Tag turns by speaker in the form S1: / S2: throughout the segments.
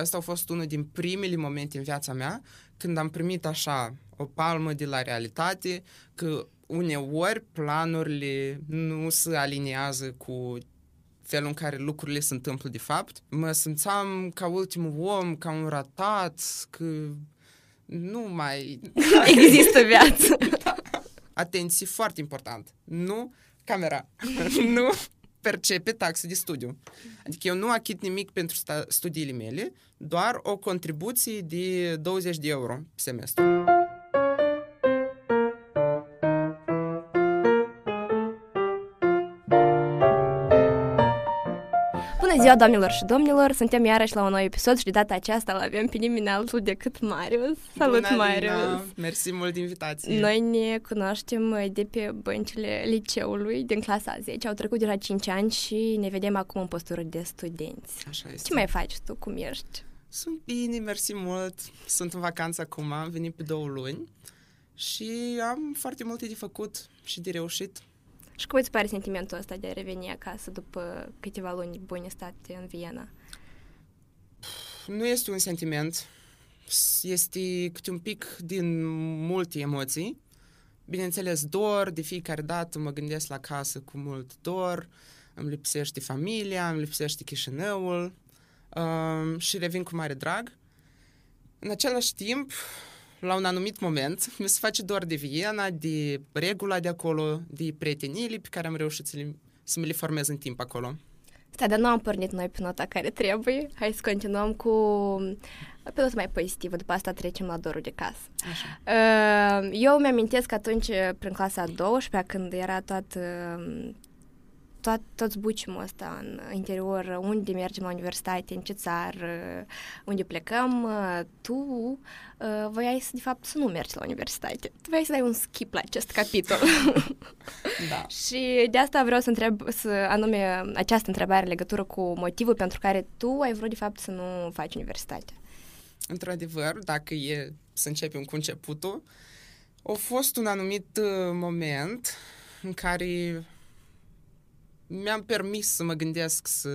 S1: ăsta a fost unul din primele momente în viața mea când am primit așa o palmă de la realitate, că uneori planurile nu se aliniază cu felul în care lucrurile se întâmplă de fapt. Mă simțeam ca ultimul om, ca un ratat, că nu mai...
S2: Există viață.
S1: da. Atenție, foarte important. Nu camera. nu percepe taxe de studiu. Adică eu nu achit nimic pentru studiile mele, doar o contribuție de 20 de euro pe semestru.
S2: Ziua, doamnelor și domnilor! Suntem iarăși la un nou episod și de data aceasta îl avem pe nimeni altul decât Marius. Salut,
S1: Bună,
S2: Marius!
S1: Lina. Mersi mult de invitație!
S2: Noi ne cunoaștem de pe băncile liceului din clasa 10. Au trecut deja 5 ani și ne vedem acum în postură de studenți.
S1: Așa este.
S2: Ce mai faci tu? Cum ești?
S1: Sunt bine, mersi mult. Sunt în vacanță acum, am venit pe două luni și am foarte multe de făcut și de reușit.
S2: Și cum îți pare sentimentul ăsta de a reveni acasă după câteva luni bune state în Viena?
S1: Nu este un sentiment, este câte un pic din multe emoții. Bineînțeles, dor, de fiecare dată mă gândesc la casă cu mult dor, îmi lipsește familia, îmi lipsește Chișinăul um, și revin cu mare drag. În același timp, la un anumit moment, mi se face doar de Viena, de regula de acolo, de prietenile pe care am reușit să, le, să mi le formez în timp acolo.
S2: Stai, dar nu am pornit noi pe nota care trebuie. Hai să continuăm cu pe notă mai pozitivă. După asta trecem la dorul de casă.
S1: Așa.
S2: Uh, eu mi-amintesc atunci, prin clasa a 12 când era toată tot, tot bucimul ăsta în interior, unde mergem la universitate, în ce țară, unde plecăm, tu uh, voiai să, de fapt, să nu mergi la universitate. Tu voiai să dai un skip la acest capitol.
S1: da.
S2: și de asta vreau să întreb, să, anume, această întrebare în legătură cu motivul pentru care tu ai vrut, de fapt, să nu faci universitate.
S1: Într-adevăr, dacă e să începem cu începutul, a fost un anumit moment în care mi-am permis să mă gândesc să,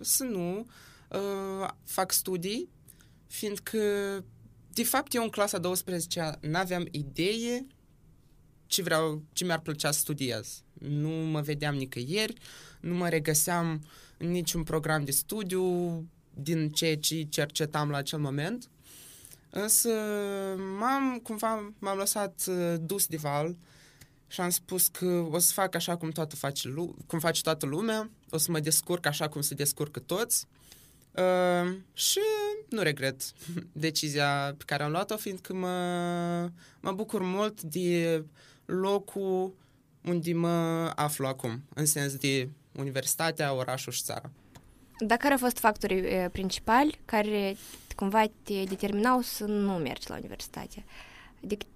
S1: să nu uh, fac studii, fiindcă, de fapt, eu în clasa 12 n-aveam idee ce vreau, ce mi-ar plăcea să studiez. Nu mă vedeam nicăieri, nu mă regăseam în niciun program de studiu din ceea ce cercetam la acel moment. Însă m-am, cumva, m-am lăsat uh, dus de val și am spus că o să fac așa cum, toată face, cum face toată lumea, o să mă descurc așa cum se descurcă toți uh, și nu regret decizia pe care am luat-o, fiindcă mă, mă bucur mult de locul unde mă aflu acum, în sens de universitatea, orașul și țara.
S2: Dar care au fost factorii principali care cumva te determinau să nu mergi la universitate? Adică,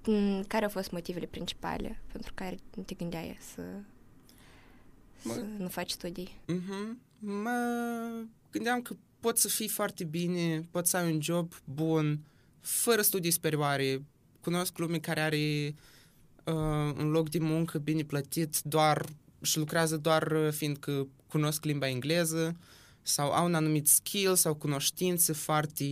S2: care au fost motivele principale pentru care te gândeai să, mă... să nu faci studii?
S1: Uh-huh. Mă gândeam că pot să fii foarte bine, pot să ai un job bun, fără studii superioare. Cunosc lume care are uh, un loc de muncă bine plătit doar și lucrează doar fiindcă cunosc limba engleză sau au un anumit skill sau cunoștințe foarte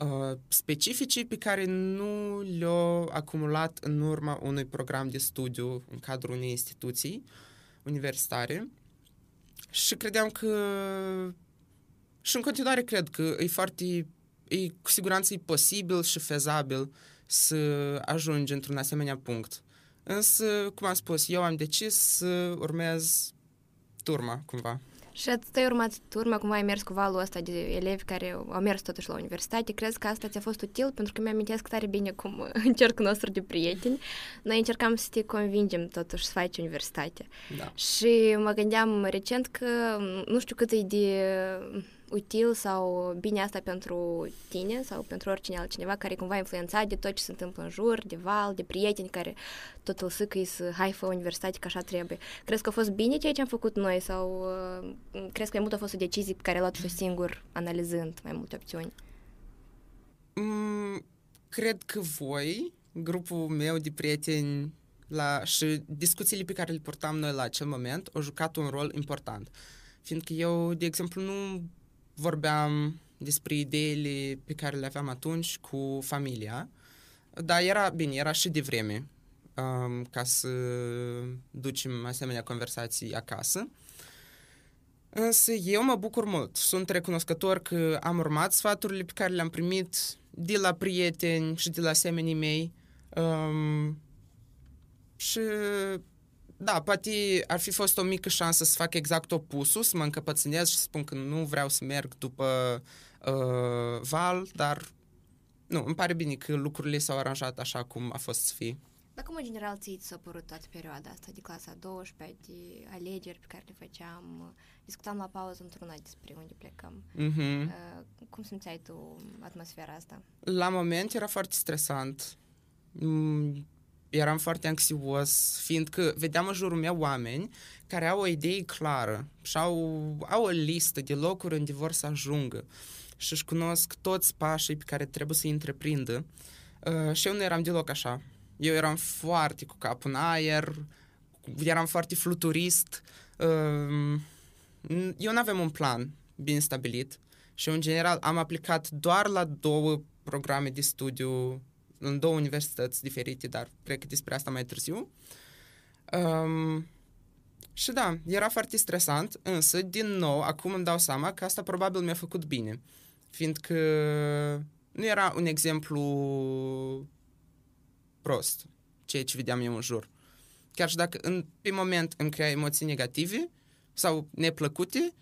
S1: uh, specifice pe care nu le-au acumulat în urma unui program de studiu în cadrul unei instituții universitare și credeam că și în continuare cred că e foarte e, cu siguranță e posibil și fezabil să ajungi într-un asemenea punct. Însă, cum am spus, eu am decis să urmez turma, cumva.
S2: Și ați ai urmat turma, cum ai mers cu valul ăsta de elevi care au mers totuși la universitate. Crezi că asta ți-a fost util? Pentru că mi-amintesc tare bine cum încerc nostru de prieteni. Noi încercam să te convingem totuși să faci universitate.
S1: Da.
S2: Și mă gândeam recent că nu știu cât e de util sau bine asta pentru tine sau pentru oricine altcineva care cumva influențat de tot ce se întâmplă în jur, de val, de prieteni care tot îl sâcăi să hai fă universitate că așa trebuie. Crezi că a fost bine ceea ce am făcut noi sau uh, crezi că mai mult a fost o decizie pe care ai luat-o singur, analizând mai multe opțiuni?
S1: Mm, cred că voi, grupul meu de prieteni la, și discuțiile pe care le purtam noi la acel moment au jucat un rol important. Fiindcă eu, de exemplu, nu vorbeam despre ideile pe care le aveam atunci cu familia. Dar era bine, era și de vreme um, ca să ducem asemenea conversații acasă. Însă eu mă bucur mult. Sunt recunoscător că am urmat sfaturile pe care le-am primit de la prieteni și de la semenii mei. Um, și da, poate ar fi fost o mică șansă să fac exact opusul, să mă încăpățânez și să spun că nu vreau să merg după uh, val, dar nu, îmi pare bine că lucrurile s-au aranjat așa cum a fost să fie.
S2: Dar cum în general ți s-a părut toată perioada asta de clasa 12, de alegeri pe care le făceam? Discutam la pauză într-una despre unde plecăm.
S1: Mm-hmm.
S2: Uh, cum simțeai tu atmosfera asta?
S1: La moment era foarte stresant. Mm, eram foarte anxios, fiindcă vedeam în jurul meu oameni care au o idee clară și au, au o listă de locuri unde vor să ajungă și își cunosc toți pașii pe care trebuie să-i întreprindă. Uh, și eu nu eram deloc așa. Eu eram foarte cu capul în aer, eram foarte fluturist. Uh, eu nu aveam un plan bine stabilit și eu, în general, am aplicat doar la două programe de studiu în două universități diferite, dar cred că despre asta mai târziu. Um, și da, era foarte stresant, însă, din nou, acum îmi dau seama că asta probabil mi-a făcut bine, fiindcă nu era un exemplu prost, ceea ce vedeam eu în jur. Chiar și dacă în, pe moment îmi crea emoții negative sau neplăcute,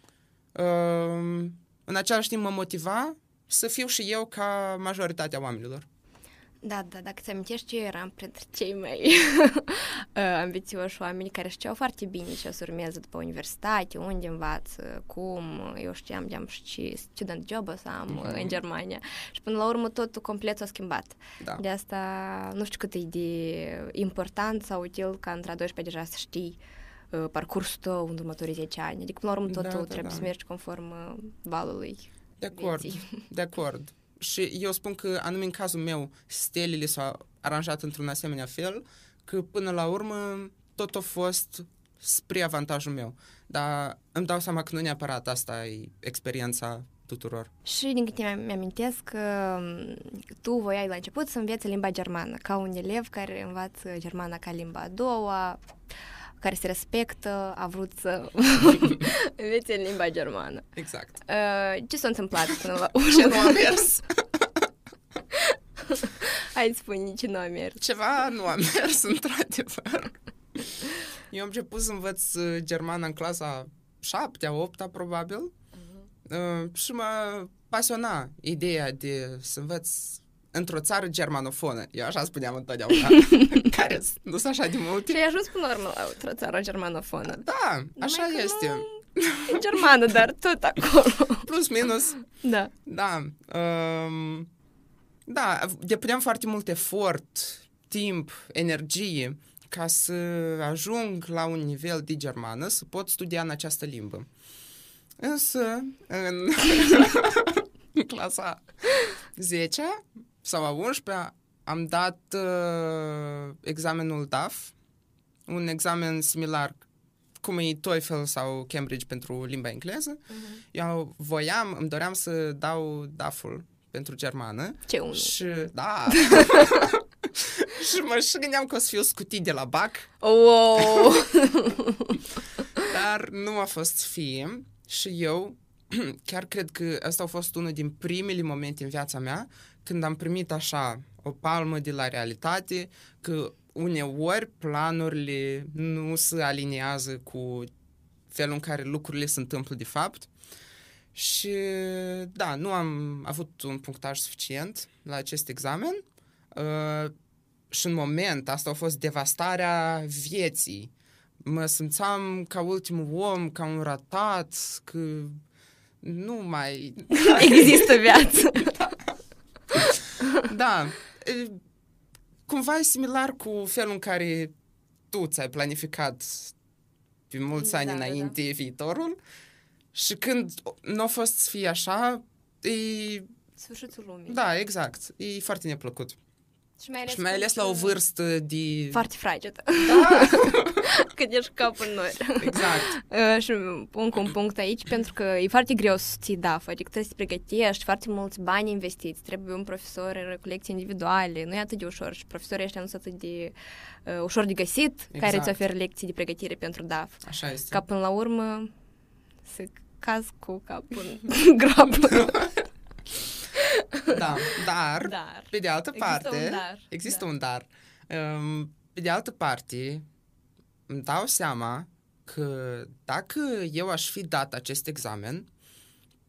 S1: um, în același timp mă motiva să fiu și eu ca majoritatea oamenilor.
S2: Da, da, dacă ți amintești, eu eram printre cei mai ambițioși oameni care știau foarte bine ce o să urmeze după universitate, unde învață, cum, eu știam de am și student job o să am mm-hmm. în Germania. Și până la urmă totul complet s-a schimbat.
S1: Da.
S2: De asta nu știu cât e de important sau util ca între a 12 deja să știi uh, parcursul tău în următorii 10 ani. Adică până la urmă totul da, da, trebuie da. să mergi conform uh, valului
S1: De acord, vieții. de acord. Și eu spun că, anume în cazul meu, stelele s-au aranjat într-un asemenea fel, că până la urmă tot a fost spre avantajul meu. Dar îmi dau seama că nu neapărat asta e experiența tuturor.
S2: Și din câte mi-amintesc că tu voiai la început să înveți limba germană, ca un elev care învață germana ca limba a doua, care se respectă, a vrut să învețe în limba germană.
S1: Exact.
S2: Uh, ce s-a întâmplat până la urmă?
S1: Ce nu a mers?
S2: Hai spune ce nu a mers.
S1: Ceva nu a mers, într-adevăr. Eu am început să învăț uh, germană în clasa 7 8 probabil. Uh-huh. Uh, și mă pasiona ideea de să învăț într-o țară germanofonă. Eu așa spuneam întotdeauna, care nu sunt așa de multe.
S2: Și ai ajuns până la urmă la o țară germanofonă.
S1: Da, așa Numai este.
S2: Nu germană, dar tot acolo.
S1: Plus, minus.
S2: Da.
S1: Da. Um, da, depuneam foarte mult efort, timp, energie ca să ajung la un nivel de germană, să pot studia în această limbă. Însă, în, în clasa 10 sau a 11 am dat uh, examenul DAF, un examen similar cum e TOEFL sau Cambridge pentru limba engleză. Uh-huh. Eu voiam, îmi doream să dau DAF-ul pentru germană.
S2: Ce unul?
S1: Și, da. și mă și gândeam că o să fiu scutit de la BAC.
S2: Wow!
S1: Dar nu a fost fie și eu chiar cred că asta a fost unul din primele momente în viața mea când am primit așa o palmă de la realitate, că uneori planurile nu se aliniază cu felul în care lucrurile se întâmplă de fapt. Și da, nu am avut un punctaj suficient la acest examen uh, și în moment asta a fost devastarea vieții. Mă simțeam ca ultimul om, ca un ratat, că nu mai...
S2: Există viață.
S1: da. da. Cumva e similar cu felul în care tu ți-ai planificat pe mulți ani da, înainte da. viitorul și când nu a fost să fie așa, e...
S2: Sfârșitul lumii.
S1: Da, exact. E foarte neplăcut.
S2: Și mai ales,
S1: Și mai ales la o vârstă de...
S2: Foarte fragedă.
S1: Da,
S2: Când ești cap în nori.
S1: exact.
S2: Uh, și pun cu un punct aici pentru că e foarte greu să ții DAF, adică trebuie să te pregătești, foarte mulți bani investiți, trebuie un profesor cu lecții individuale, nu e atât de ușor și profesorii ăștia nu sunt atât de uh, ușor de găsit exact. care îți oferă lecții de pregătire pentru DAF.
S1: Așa este.
S2: Ca până la urmă să caz cu capul în groapă.
S1: Da, dar,
S2: Dar
S1: pe de altă
S2: Există
S1: parte,
S2: un dar,
S1: există
S2: da.
S1: un dar. Um, pe de altă parte, îmi dau seama că dacă eu aș fi dat acest examen,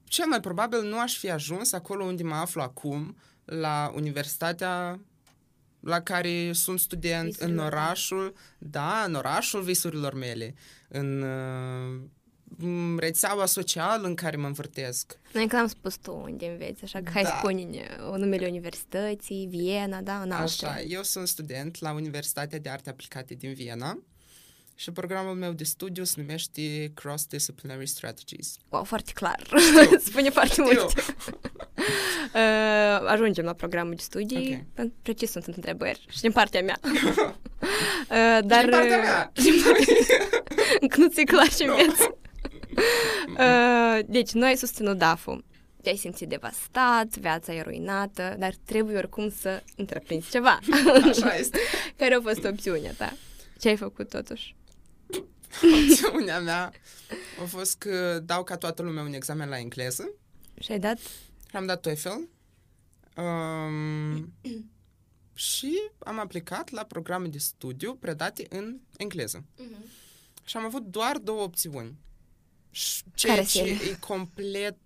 S1: cel mai probabil nu aș fi ajuns acolo unde mă aflu acum, la universitatea la care sunt student,
S2: Visurilor
S1: în
S2: tale.
S1: orașul, da, în orașul visurilor mele, în uh, m, rețeaua socială în care mă învârtesc.
S2: Noi încă am spus tu unde înveți, așa că hai
S1: Da.
S2: spune-ne numele universității, Viena, da, în Austria.
S1: Așa, eu sunt student la Universitatea de Arte Aplicate din Viena și programul meu de studiu se numește Cross Disciplinary Strategies.
S2: Wow, foarte clar. Spune foarte
S1: Știu.
S2: mult. uh, ajungem la programul de studii.
S1: Ok.
S2: Precis sunt întrebări și din partea mea. uh, dar,
S1: din partea mea!
S2: uh, din partea- Încă nu ți-e clar ce
S1: Nu.
S2: înveți. Uh, deci, noi susținut DAF-ul. Te-ai simțit devastat, viața e ruinată, dar trebuie oricum să întreprinzi ceva.
S1: Așa este.
S2: Care a fost opțiunea ta? Ce ai făcut totuși?
S1: Opțiunea mea a fost că dau ca toată lumea un examen la engleză
S2: Și ai dat?
S1: și am dat TOEFL um, și am aplicat la programe de studiu predate în engleză. Și am avut doar două opțiuni. Și Ceea
S2: Care
S1: ce
S2: sunt?
S1: e complet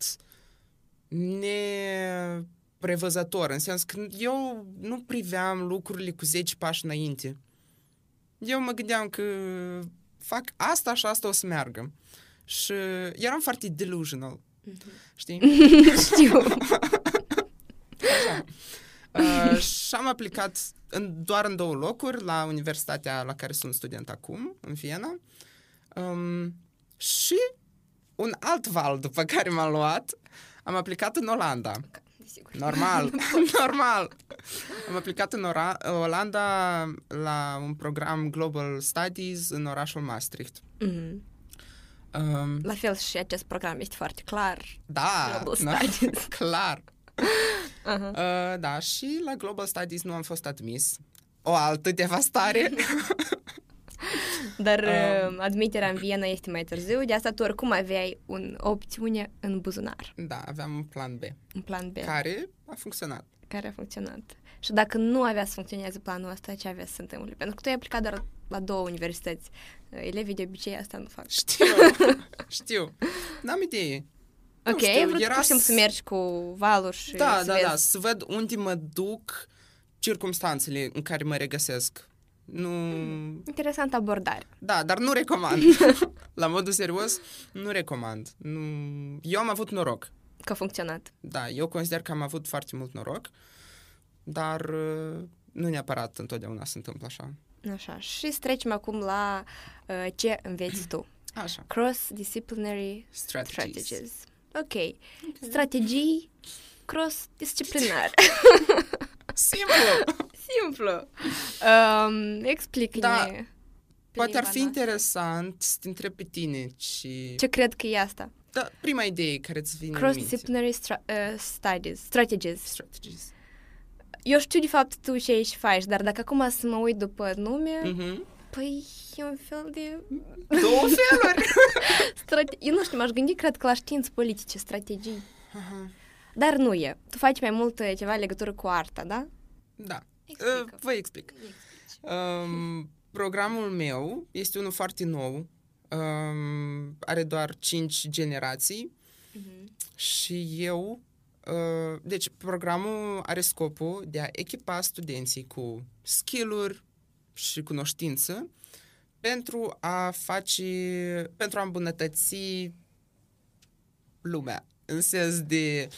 S1: neprevăzător, în sens că eu nu priveam lucrurile cu 10 pași înainte. Eu mă gândeam că fac asta și asta o să meargă. Și eram foarte delusional, știi?
S2: Știu.
S1: Așa. Uh, și am aplicat în, doar în două locuri, la universitatea la care sunt student acum, în Viena. Um, și un alt val după care m-am luat, am aplicat în Olanda.
S2: Desigur.
S1: Normal, normal. Am aplicat în Ora- Olanda la un program Global Studies în orașul Maastricht.
S2: Mhm.
S1: Um,
S2: La fel și acest program este foarte clar.
S1: da,
S2: Global
S1: na-
S2: Studies.
S1: clar.
S2: Aha.
S1: Uh, da, și la Global Studies nu am fost admis. O altă devastare.
S2: Dar
S1: Um.
S2: uh, admiterea în Viena este mai târziu, de asta tu oricum aveai un, o opțiune în buzunar,
S1: da, aveam un plan B,
S2: un plan B,
S1: care a funcționat.
S2: care a funcționat. Și dacă nu avea să funcționeze planul ăsta, ce avea să se întâmple? Pentru că tu ai aplicat doar la două universități. Uh, Elevii de obicei asta nu fac.
S1: Știu, știu. N-am idee. Nu
S2: Ok,
S1: știu,
S2: ai vrut
S1: era
S2: pur și simplu
S1: s-
S2: să mergi cu valul și
S1: Da,
S2: să
S1: da,
S2: vezi.
S1: da, să văd unde mă duc circumstanțele în care mă regăsesc. Nu...
S2: Interesantă abordare.
S1: Da, dar nu recomand. La modul serios, nu recomand. Nu... Eu am avut noroc.
S2: Că a funcționat.
S1: Da, eu consider că am avut foarte mult noroc, dar uh, nu neapărat întotdeauna se întâmplă așa.
S2: Așa. Și să trecem acum la uh, ce înveți tu.
S1: Așa.
S2: Cross-disciplinary
S1: Strategies.
S2: strategies. Ok. Strategii cross-disciplinar.
S1: Simplu!
S2: Simplu. Um, explică-ne.
S1: Da,
S2: pe
S1: Poate ar
S2: limba
S1: fi
S2: noastră.
S1: interesant să te întreb pe tine și...
S2: Ce cred că e asta?
S1: Da, prima idee care îți vine în minte.
S2: Cross-disciplinary stra- uh, studies, strategies.
S1: Strategies.
S2: Eu știu de fapt tu ce ești faci, dar dacă acum să mă uit după nume,
S1: Mhm.
S2: păi e un fel de...
S1: Două feluri!
S2: Strate- Eu nu știu, m-aș gândi, cred că la științe politice, strategii.
S1: Aha.
S2: Dar nu e. Tu faci mai mult uh, ceva în legătură cu arta, da?
S1: Da.
S2: Explică.
S1: Uh, vă explic. Um, programul meu este unul foarte nou. Um, are doar 5 generații
S2: Mhm.
S1: și eu... Uh, deci, programul are scopul de a echipa studenții cu skill-uri și cunoștință pentru a face, pentru a îmbunătăți lumea, în sens de uh,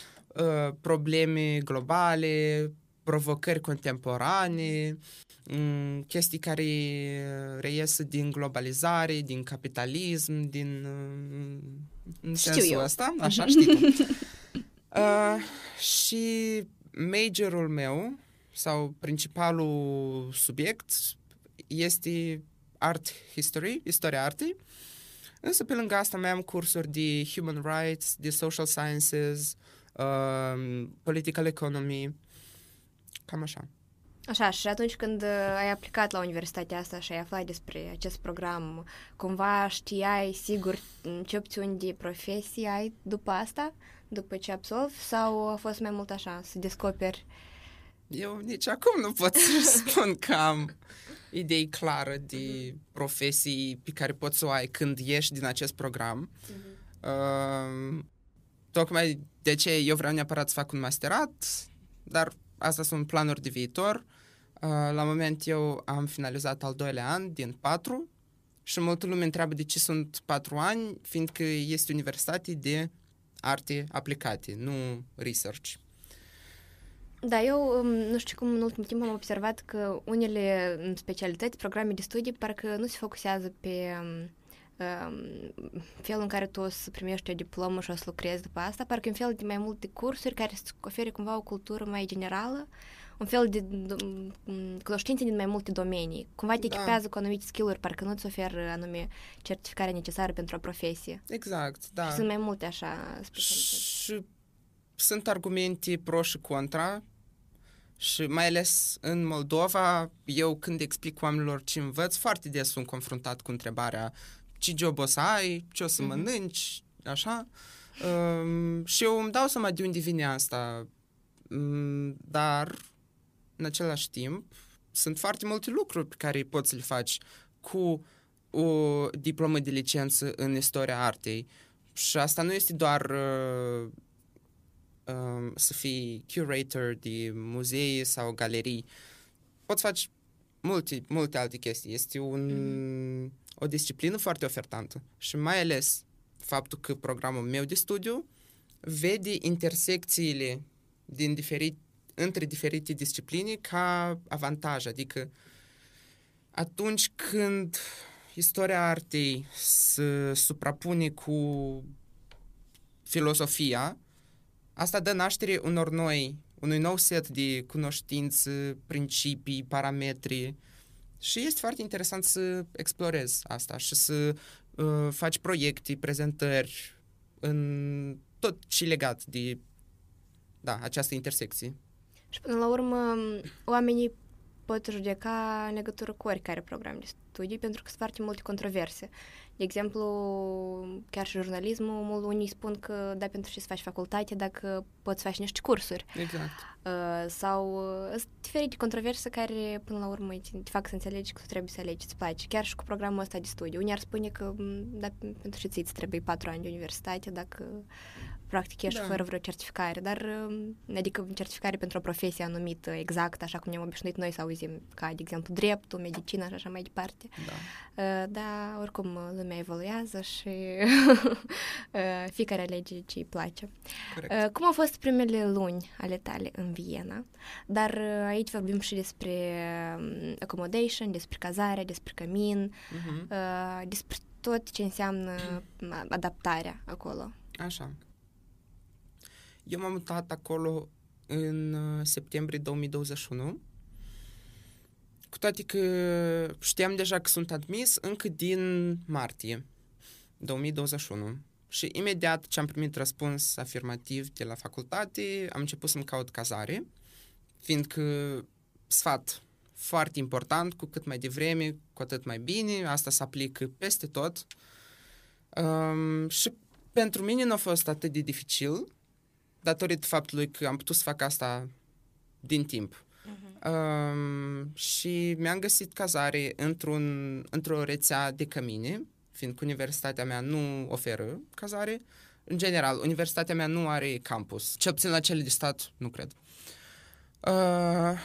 S1: probleme globale, provocări contemporane, um, chestii care reies din globalizare, din capitalism, din uh, în
S2: Știu
S1: sensul
S2: eu.
S1: ăsta, așa știi tu. Uh, și majorul meu sau principalul subiect este art history, istoria artei, însă pe lângă asta mai am cursuri de human rights, de social sciences, uh, political economy, cam așa.
S2: Așa, și atunci când uh, ai aplicat la universitatea asta și ai aflat despre acest program, cumva știai sigur ce opțiuni de profesie ai după asta, după ce absolvi, sau a fost mai mult așa, să descoperi?
S1: Eu nici acum nu pot să spun că am idei clară de profesii pe care poți să o ai când ieși din acest program. Uh-huh. Uh, tocmai de ce eu vreau neapărat să fac un masterat, dar asta sunt planuri de viitor. Uh, la moment eu am finalizat al doilea an din patru și multă lume întreabă de ce sunt patru ani, fiindcă este universitate de arte aplicate, nu research.
S2: Da, eu um, nu știu cum în ultimul timp am observat că unele specialități, programe de studii, parcă nu se focusează pe um, um, felul în care tu o să primești o diplomă și o să lucrezi după asta, parcă un fel de mai multe cursuri care să ofere cumva o cultură mai generală, un fel de cunoștințe din mai multe domenii. Cumva te da. echipează cu anumite skill-uri, parcă nu-ți oferă anume certificarea necesară pentru o profesie.
S1: Exact, da.
S2: Și sunt mai multe așa specialități.
S1: Și sunt argumente pro și contra și mai ales în Moldova, eu când explic oamenilor ce învăț, foarte des sunt confruntat cu întrebarea ce job o să ai, ce o să mm-hmm. mănânci, așa. Um, și eu îmi dau seama de unde vine asta. Um, dar, în același timp, sunt foarte multe lucruri pe care poți să le faci cu o diplomă de licență în istoria artei. Și asta nu este doar uh, um, să fii curator de muzee sau galerii. Poți face multe, multe alte chestii. Este un, mm. O disciplină foarte ofertantă și mai ales faptul că programul meu de studiu vede intersecțiile din diferit, între diferite discipline ca avantaj, adică atunci când istoria artei se suprapune cu filosofia, Asta dă naștere unor noi, unui nou set de cunoștințe, principii, parametri și este foarte interesant să explorezi asta și să uh, faci proiecte, prezentări în tot ce legat de da, această intersecție.
S2: Și până la urmă, oamenii pot judeca în legătură cu oricare program de studii, pentru că sunt foarte multe controverse. De exemplu, chiar și jurnalismul, unii spun că da, pentru ce să faci facultate dacă poți face niște cursuri.
S1: Exact.
S2: Uh, sau uh, sunt diferite controverse care, până la urmă, te fac să înțelegi că tu trebuie să alegi ce-ți place. Chiar și cu programul ăsta de studiu. Unii ar spune că da, pentru ce ți trebuie patru ani de universitate dacă practic ești da. fără vreo certificare, dar um, adică certificare pentru o profesie anumită exact, așa cum ne-am obișnuit noi să auzim, ca de exemplu dreptul, medicina și așa mai departe. Da. Uh, da, oricum lumea evoluează și uh, fiecare alege ce îi place. Corect. Uh, cum au fost primele luni ale tale în Viena? Dar aici vorbim și despre um, accommodation, despre cazare, despre cămin, uh-huh. despre tot ce înseamnă adaptarea acolo.
S1: Așa. Eu m-am mutat acolo în uh, septembrie 2021, cu toate că știam deja că sunt admis încă din martie 2021. Și imediat ce am primit răspuns afirmativ de la facultate, am început să-mi caut cazare, fiindcă sfat foarte important, cu cât mai devreme, cu atât mai bine, asta se aplică peste tot. Um, și pentru mine nu a fost atât de dificil, datorită faptului că am putut să fac asta din timp. Uh-huh. Um, și mi-am găsit cazare într-un, într-o rețea de cămine, fiindcă universitatea mea nu oferă cazare. În general, universitatea mea nu are campus. Ce puțin la cele de stat, nu cred. Uh,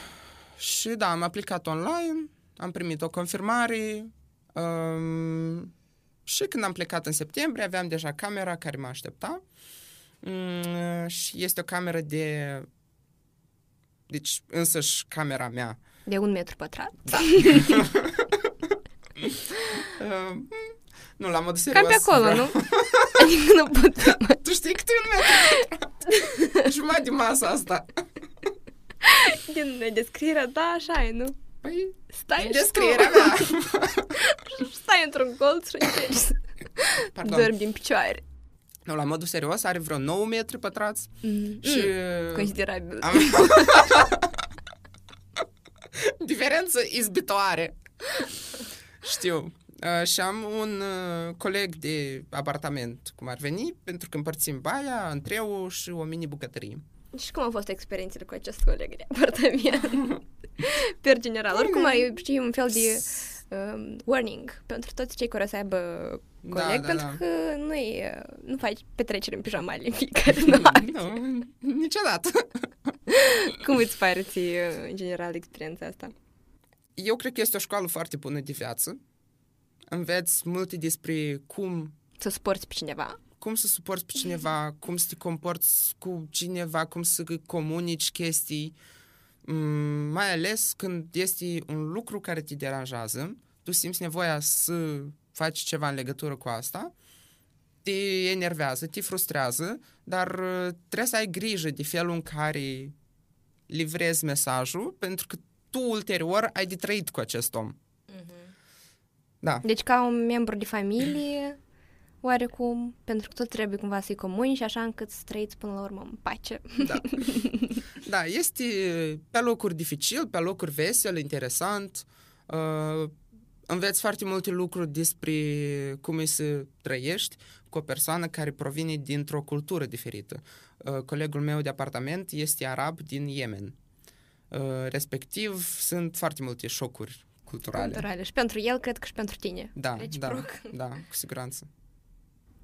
S1: și da, am aplicat online, am primit o confirmare um, și când am plecat în septembrie aveam deja camera care mă aștepta. Mm, și este o cameră de... Deci, însăși, camera mea.
S2: De un metru pătrat?
S1: Da. uh, nu, la mod serios.
S2: Cam pe acolo, vreau. nu? Adică nu pot.
S1: tu știi cât e un metru pătrat? Jumătate de masă asta.
S2: Din descrierea, da, așa e, nu?
S1: Păi,
S2: Stai și
S1: descrierea
S2: tu.
S1: mea.
S2: Stai într-un colț și încerci să
S1: Pardon.
S2: dormi din picioare.
S1: Nu, la modul serios, are vreo 9 metri pătrați
S2: Mm.
S1: și...
S2: Mm. Considerabil.
S1: Am... Diferență izbitoare. Știu. Uh, și am un uh, coleg de apartament, cum ar veni, pentru că împărțim baia, întreu și o mini-bucătărie.
S2: Și cum au fost experiențele cu acest coleg de apartament? Per general. Oricum, ai știi, un fel de um, warning pentru toți cei care o să aibă coleg,
S1: da,
S2: pentru
S1: da.
S2: că nu, e, nu faci petrecere în pijamale în fiecare noapte.
S1: nu, niciodată.
S2: Cum îți pare ție, în general, experiența asta?
S1: Eu cred că este o școală foarte bună de viață. Înveți multe despre cum
S2: Să suporți pe cineva?
S1: cum să suporți pe cineva, cum să te comporți cu cineva, cum să comunici chestii, mm, mai ales când este un lucru care te deranjează, tu simți nevoia să faci ceva în legătură cu asta, te enervează, te frustrează, dar uh, trebuie să ai grijă de felul în care livrezi mesajul, pentru că tu ulterior ai de trăit cu acest om. Da.
S2: Deci ca un membru de familie, oarecum, pentru că tot trebuie cumva să-i comuni și așa încât să trăiți până la urmă în pace.
S1: Da. da, este pe locuri dificil, pe locuri vesel, interesant. Uh, înveți foarte multe lucruri despre cum e să trăiești cu o persoană care provine dintr-o cultură diferită. Uh, colegul meu de apartament este arab din Yemen. Uh, respectiv, sunt foarte multe șocuri culturale.
S2: Culturale. Și pentru el, cred că și pentru tine.
S1: Da, da,
S2: Reciproc.
S1: da, cu siguranță.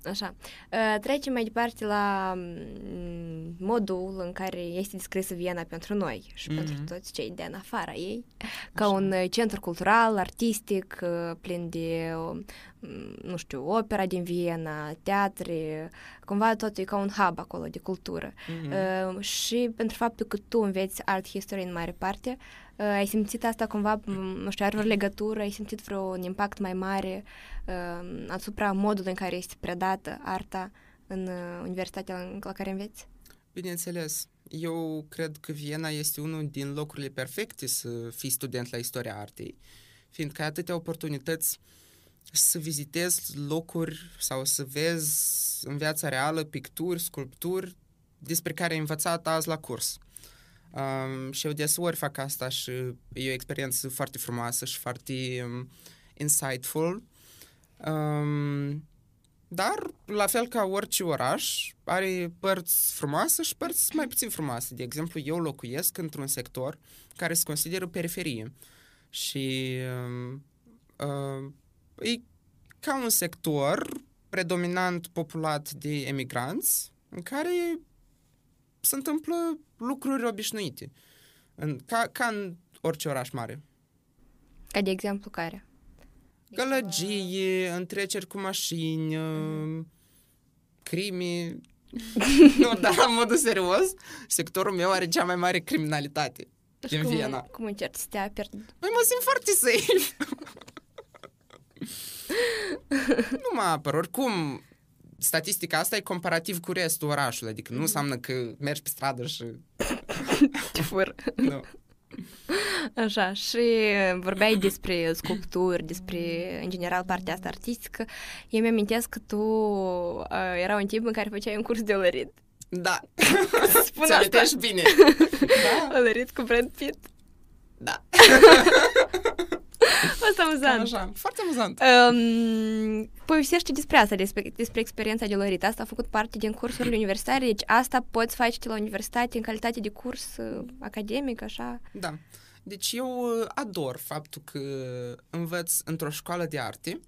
S2: Așa. Uh, Trecem mai departe la mm, modul în care este descrisă Viena pentru noi și
S1: Mhm.
S2: pentru toți cei din afara ei, ca un uh, centru cultural, artistic, uh, plin de, uh, mm, nu știu, opera din Viena, teatre, cumva tot e ca un hub acolo de cultură.
S1: Mhm.
S2: Uh, și pentru faptul că tu înveți art history în mare parte, uh, ai simțit asta cumva, m, nu știu, are vreo legătură, ai simțit vreun impact mai mare uh, asupra modului în care este predată arta în uh, universitatea în- la care înveți?
S1: Bineînțeles. Eu cred că Viena este unul din locurile perfecte să fii student la istoria artei, fiindcă ai atâtea oportunități să vizitezi locuri sau să vezi în viața reală picturi, sculpturi despre care ai învățat azi la curs. Um, și eu deseori fac asta și e o experiență foarte frumoasă și foarte um, insightful. Um, dar, la fel ca orice oraș, are părți frumoase și părți mai puțin frumoase. De exemplu, eu locuiesc într-un sector care se consideră periferie. Și um, uh, e ca un sector predominant populat de emigranți, în care se întâmplă lucruri obișnuite. În, ca, ca în orice oraș mare.
S2: Ca de exemplu care?
S1: Gălăgie, întreceri cu mașini, uh, crime. nu, dar la modul serios, sectorul meu are cea mai mare criminalitate
S2: Și
S1: din
S2: cum,
S1: Viena.
S2: cum încerci să te aperi?
S1: Păi mă simt foarte safe. nu mă apăr, oricum, statistica asta e comparativ cu restul orașului, adică nu înseamnă că mergi pe stradă și...
S2: Te fur.
S1: Nu.
S2: Așa, și vorbeai despre sculpturi, despre, în general, partea asta artistică. Eu mi-amintesc că tu uh, era un timp în care făceai un curs de olărit.
S1: Da.
S2: Spun
S1: Ți
S2: asta.
S1: amintești bine. da.
S2: Olărit cu Brad Pitt.
S1: Da.
S2: Asta amuzant.
S1: Așa, foarte amuzant.
S2: Um, povestește despre asta, despre, despre experiența de olărit. Asta a făcut parte din cursurile universitare, deci asta poți face la universitate în calitate de curs uh, academic, așa.
S1: Da. Deci eu uh, ador faptul că învăț într-o școală de arte,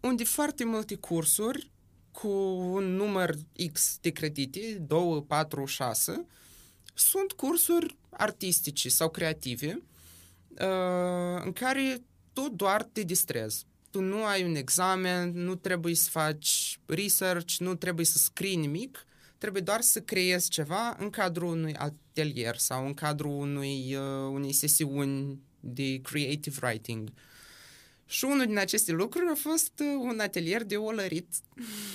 S1: unde foarte multe cursuri cu un număr X de credite, 2, 4, 6, sunt cursuri artistice sau creative uh, în care tu doar te distrezi. Tu nu ai un examen, nu trebuie să faci research, nu trebuie să scrii nimic, trebuie doar să creezi ceva în cadrul unui atelier sau în cadrul unui, uh, unei sesiuni de creative writing. Și unul din aceste lucruri a fost uh, un atelier de olărit.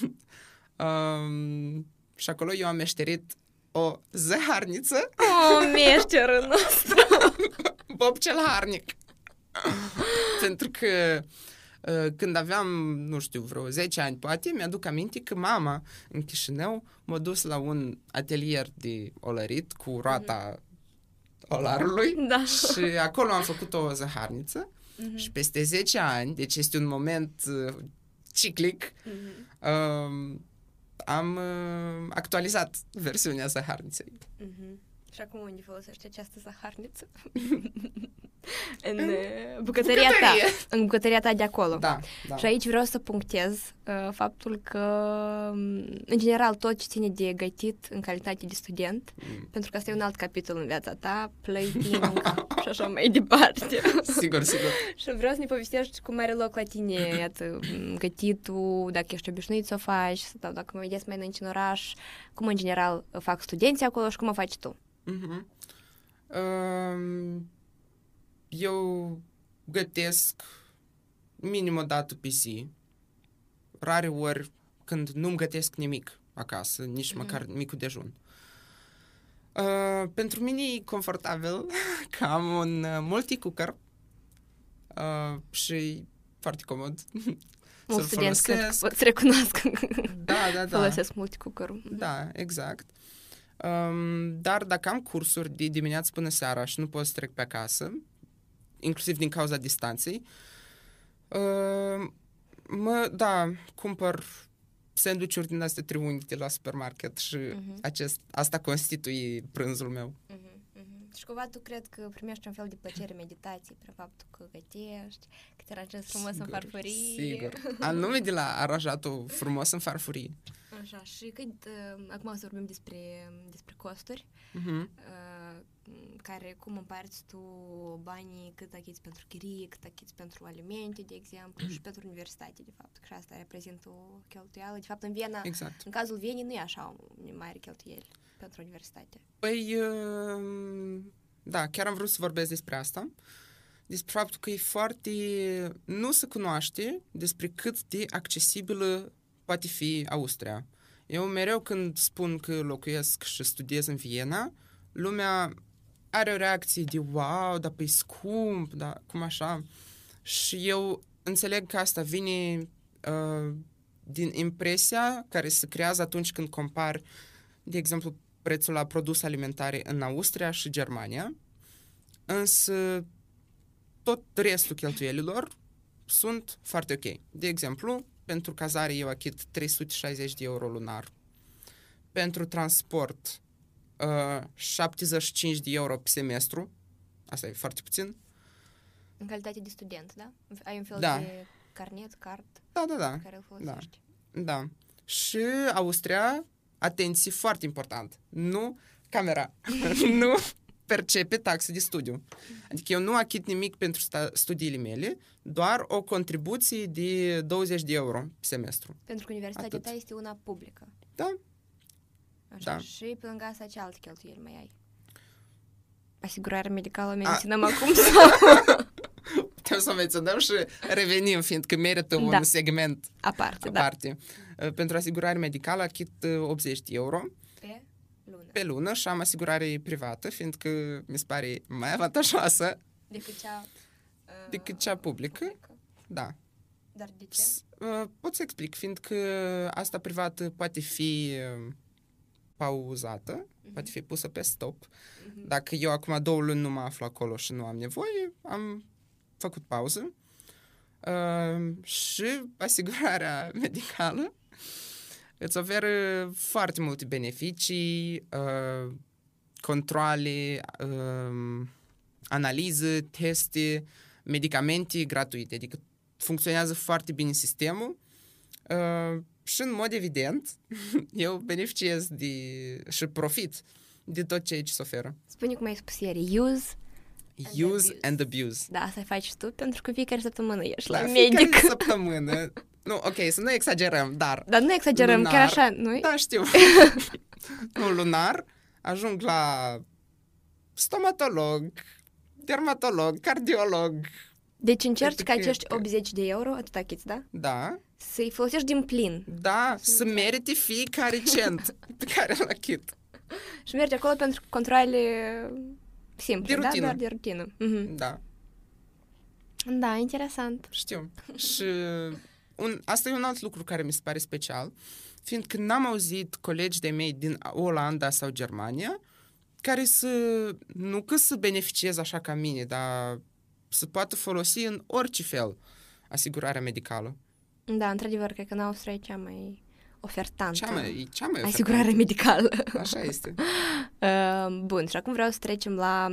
S1: um, și acolo eu am meșterit o zăharniță,
S2: O, meșterul nostru!
S1: Bob cel harnic. Pentru că uh, când aveam, nu știu, vreo 10 ani, poate, mi-aduc aminte că mama în Chișinău m-a dus la un atelier de olărit cu roata olarului
S2: Da.
S1: și acolo am făcut o zăharniță
S2: Mhm.
S1: și peste 10 ani, deci este un moment uh, ciclic,
S2: Mhm.
S1: uh, am uh, actualizat versiunea zăharniței.
S2: Mhm. Și acum unde folosești această zaharniță? în uh, bucătăria ta.
S1: bucătărie.
S2: În bucătăria ta de acolo.
S1: Da, da.
S2: Și aici vreau să punctez uh, faptul că, um, în general, tot ce ține de gătit în calitate de student,
S1: Mm.
S2: pentru că asta e un alt capitol în viața ta, plating și așa mai departe.
S1: Sigur, sigur.
S2: și vreau să ne povestești cum are loc la tine, iată, m, gătitul, dacă ești obișnuit să o faci, sau dacă mă vedeți mai înainte în oraș, cum în general fac studenții acolo și cum o faci tu.
S1: Mhm. Um, eu gătesc minim o dată pe zi. Rare ori când nu-mi gătesc nimic acasă, nici
S2: Mhm.
S1: măcar micul dejun. Uh, pentru mine e confortabil că am un uh, multicooker uh, și e foarte comod
S2: Mulți
S1: să-l
S2: studenți cred că
S1: folosesc.
S2: pot să recunosc că
S1: Da, da, da.
S2: folosesc multicooker
S1: Da, exact. Um, dar dacă am cursuri de dimineață până seara și nu pot să trec pe acasă, inclusiv din cauza distanței, uh, mă, da, cumpăr sandwich-uri din astea triunghi de la supermarket și
S2: Mhm.
S1: acest, asta constituie prânzul meu.
S2: Mhm, mhm. Și cumva tu cred că primești un fel de plăcere meditație prin faptul că gătești, că te aranjezi frumos în
S1: Sigur,
S2: farfurie.
S1: Sigur. Anume de la aranjatul frumos în farfurie.
S2: Așa, și cât, uh, acum o să vorbim despre, despre costuri,
S1: Mhm.
S2: uh, care, cum împarți tu banii, cât achiți pentru chirie, cât achiți pentru alimente, de exemplu, și pentru universitate, de fapt, că și asta reprezintă o cheltuială. De fapt, în Viena,
S1: Exact.
S2: în cazul Vienii, nu e așa o mare cheltuieli pentru universitate.
S1: Păi, uh, da, chiar am vrut să vorbesc despre asta. Despre faptul că e foarte... Nu se cunoaște despre cât de accesibilă poate fi Austria. Eu mereu când spun că locuiesc și studiez în Viena, lumea are o reacție de wow, dar pe scump, dar cum așa? Și eu înțeleg că asta vine uh, din impresia care se creează atunci când compar, de exemplu, prețul la produse alimentare în Austria și Germania, însă tot restul cheltuielilor sunt foarte ok. De exemplu, pentru cazare eu achit 360 de euro lunar. Pentru transport, uh, 75 de euro pe semestru. Asta e foarte puțin.
S2: În calitate de student, da? Ai un fel
S1: Da.
S2: de carnet, card
S1: Da, da, da.
S2: care îl folosești.
S1: Da. Și Austria, atenție, foarte important, nu camera, nu percepe taxe de studiu. Adică eu nu achit nimic pentru sta- studiile mele, doar o contribuție de 20 de euro pe semestru.
S2: Pentru că universitatea
S1: Atât.
S2: ta este una publică.
S1: Da.
S2: Așa.
S1: Da.
S2: Și pe lângă asta ce alte cheltuieli mai ai? Asigurare medicală
S1: A.
S2: menționăm acum sau
S1: Putem să menționăm și revenim, fiindcă merită
S2: Da.
S1: un segment
S2: aparte, da.
S1: aparte. Uh, Pentru asigurare medicală achit uh, 80 de euro
S2: Pe lună.
S1: pe lună și am asigurare privată, fiindcă mi se pare mai avantajoasă
S2: Decât cea... uh,
S1: decât cea publică. Da.
S2: Dar de ce?
S1: S- uh, Pot să explic, fiindcă asta privată poate fi uh, pauzată, poate fi pusă pe stop.
S2: Mhm.
S1: Dacă eu acum două luni nu mă aflu acolo și nu am nevoie, am făcut pauză. Uh, și asigurarea medicală îți oferă foarte multe beneficii, uh, controle, uh, analize, teste, medicamente gratuite. Adică funcționează foarte bine sistemul uh, și, în mod evident, eu beneficiez de, și profit de tot ceea ce se oferă.
S2: Spune cum ai spus ieri, use, And
S1: Use
S2: abuse.
S1: and abuse.
S2: da, asta faci tu, pentru că fiecare săptămână ești la,
S1: La
S2: medic.
S1: fiecare săptămână. Nu, ok, să nu exagerăm, dar...
S2: Dar nu exagerăm,
S1: lunar,
S2: chiar așa, nu
S1: Da, știu. nu, lunar, ajung la stomatolog, dermatolog, cardiolog,
S2: Deci încerci
S1: Cred
S2: ca
S1: că-
S2: acești
S1: că-
S2: 80 de euro, atât achiți, da?
S1: da,
S2: Să-i folosești din plin.
S1: da, să merite fiecare cent pe care îl achit.
S2: și mergi acolo pentru controle simple,
S1: De
S2: da?
S1: rutină.
S2: Doar de rutină. Mhm.
S1: Da,
S2: Da, interesant.
S1: știu. Și un, asta e un alt lucru care mi se pare special, fiindcă n-am auzit colegi de mei din Olanda sau Germania care să, nu că să beneficieze așa ca mine, dar să poată folosi în orice fel asigurarea medicală.
S2: Da, într-adevăr, cred că în Austria e cea mai ofertantă.
S1: Cea mai, e cea mai
S2: Asigurare medicală.
S1: ofertantă. Așa este.
S2: Uh, Bun, și acum vreau să trecem la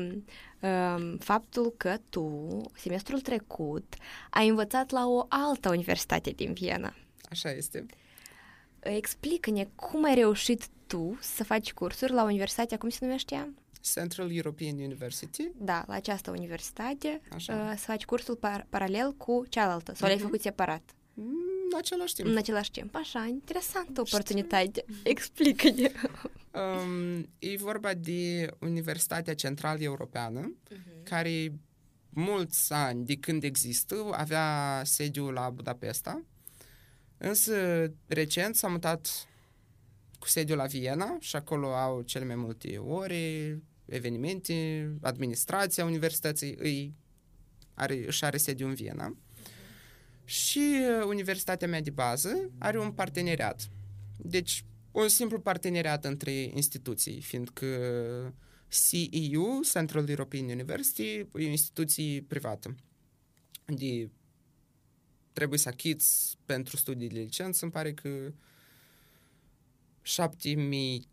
S2: uh, faptul că tu, semestrul trecut, ai învățat la o altă universitate din Viena.
S1: Așa este.
S2: Explică-ne cum ai reușit tu să faci cursuri la universitatea, cum se numește ea?
S1: Central European University.
S2: Da, la această universitate,
S1: Așa.
S2: uh, să faci cursul par- paralel cu cealaltă, sau le-ai
S1: Mhm.
S2: făcut separat,
S1: Mm, În același timp.
S2: în același timp. Așa, interesantă oportunitate. Explică-ne.
S1: Um, e vorba de Universitatea Centrală Europeană, care mulți ani de când există avea sediul la Budapesta, însă recent s-a mutat cu sediul la Viena și acolo au cele mai multe ore, evenimente, administrația universității îi are, își are sediul în Viena. Și uh, universitatea mea de bază are un parteneriat. Deci, un simplu parteneriat între instituții, fiindcă CEU, Central European University, e o instituție privată. De trebuie să achiți pentru studii de licență, îmi pare că 7000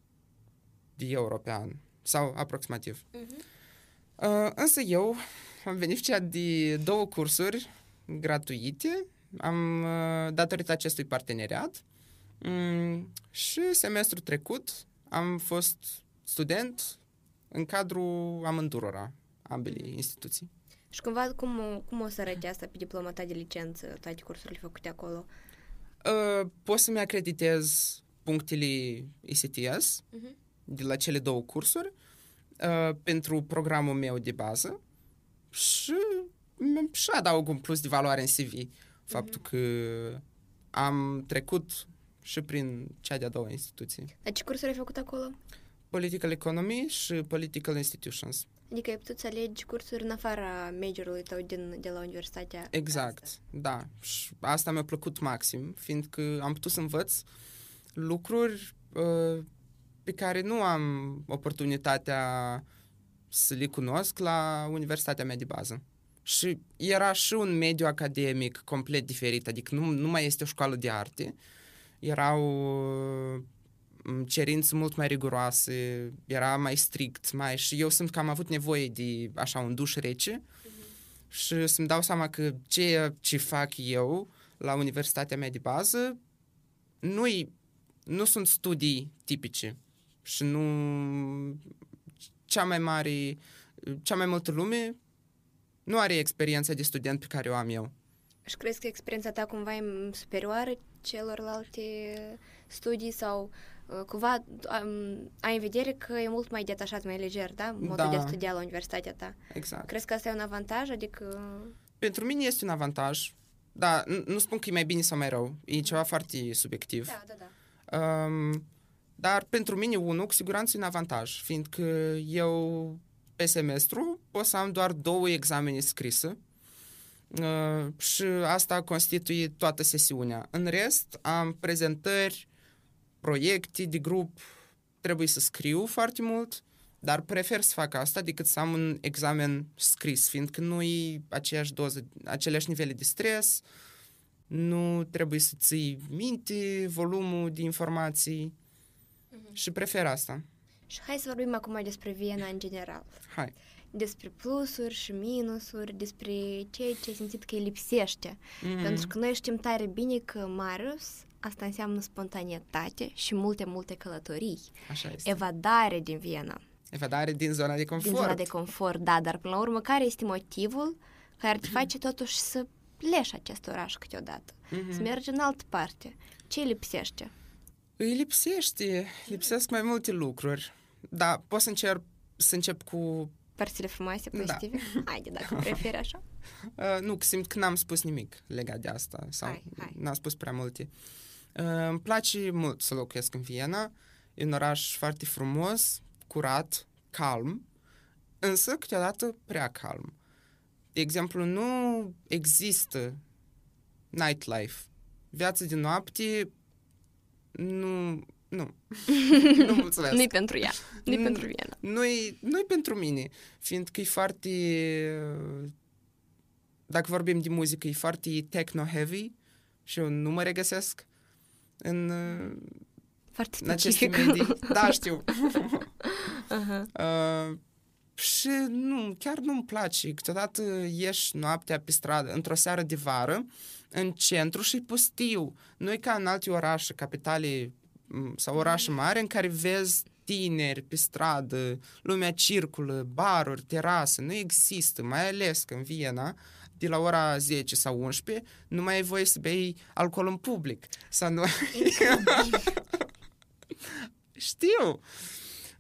S1: de euro pe an, sau aproximativ. Uh, însă eu am beneficiat de două cursuri gratuite, am, uh, datorită acestui parteneriat, mm, și semestrul trecut am fost student în cadrul amândurora, ambele instituții.
S2: Și cumva, cum, o- cum o să arăte asta pe diploma ta de licență, toate cursurile făcute acolo?
S1: Uh, pot să-mi acreditez punctele ICTS
S2: Mhm.
S1: de la cele două cursuri uh, pentru programul meu de bază și, m- și adaug un plus de valoare în CV. Faptul că am trecut și prin cea de-a doua instituție.
S2: Dar ce cursuri ai făcut acolo?
S1: Political Economy și Political Institutions.
S2: Adică ai putut să alegi cursuri în afara majorului tău din, de la universitatea
S1: Exact,
S2: asta.
S1: da. Și asta mi-a plăcut maxim, fiindcă am putut să învăț lucruri uh, pe care nu am oportunitatea să le cunosc la universitatea mea de bază. Și era și un mediu academic complet diferit, adică nu, nu mai este o școală de arte. Erau uh, cerințe mult mai riguroase, era mai strict, mai și eu simt că am avut nevoie de așa un duș rece. Și să-mi dau seama că ceea ce fac eu la universitatea mea de bază nu nu sunt studii tipice. Și nu cea mai mare, cea mai multă lume nu are experiența de student pe care o am eu.
S2: Și crezi că experiența ta cumva e superioară celorlalte studii sau uh, cumva um, ai în vedere că e mult mai detașat, mai leger, da? Modul
S1: Da.
S2: de a studia la universitatea ta.
S1: Exact.
S2: Crezi că asta e un avantaj? Adică...
S1: Pentru mine este un avantaj, dar n- nu spun că e mai bine sau mai rău, e ceva foarte subiectiv.
S2: da, da.
S1: Um, dar pentru mine, unul, cu siguranță e un avantaj, fiindcă eu pe semestru pot să am doar două examene scrise uh, și asta constituie toată sesiunea. În rest, am prezentări, proiecte de grup, trebuie să scriu foarte mult, dar prefer să fac asta decât să am un examen scris, fiindcă nu e aceeași doză, aceleași nivele de stres, nu trebuie să ții minte volumul de informații și prefer asta.
S2: Și hai să vorbim acum despre Viena în general.
S1: Hai.
S2: Despre plusuri și minusuri, despre ceea ce ai simțit că îi lipsește.
S1: Mm.
S2: Pentru că noi știm tare bine că Marius asta înseamnă spontanietate și multe, multe călătorii.
S1: Așa este.
S2: Evadare din Viena.
S1: Evadare din zona de confort.
S2: Din zona de confort, da, dar până la urmă, care este motivul care te face totuși să pleci acest oraș câteodată?
S1: Mhm.
S2: Să mergi în altă parte. Ce îi lipsește?
S1: Îi lipsește, lipsesc mai multe lucruri. Da, pot să încerc să încep cu...
S2: Părțile frumoase,
S1: Da.
S2: pozitive? Haide, dacă preferi așa.
S1: Uh, nu, că simt că n-am spus nimic legat de asta. Sau
S2: Hai, hai.
S1: n-am spus prea multe. Uh, îmi place mult să locuiesc în Viena. E un oraș foarte frumos, curat, calm, însă câteodată prea calm. De exemplu, nu există nightlife. Viața de noapte nu... Nu. nu mulțumesc.
S2: Nu-i pentru ea. Nu-i pentru Viena.
S1: Nu-i, nu-i pentru mine, fiindcă e foarte... Dacă vorbim de muzică, e foarte techno-heavy și eu nu mă regăsesc în,
S2: Foarte
S1: în aceste
S2: specific.
S1: medii. Da, știu.
S2: Aha.
S1: Uh, și nu, chiar nu-mi place. Câteodată ieși noaptea pe stradă, într-o seară de vară, în centru și e pustiu. Nu e ca în alte orașe, capitale m, sau orașe mari, în care vezi tineri pe stradă, lumea circulă, baruri, terase. Nu există, mai ales că în Viena, de la ora 10 sau 11, nu mai ai voie să bei alcool în public. Sau nu... Știu!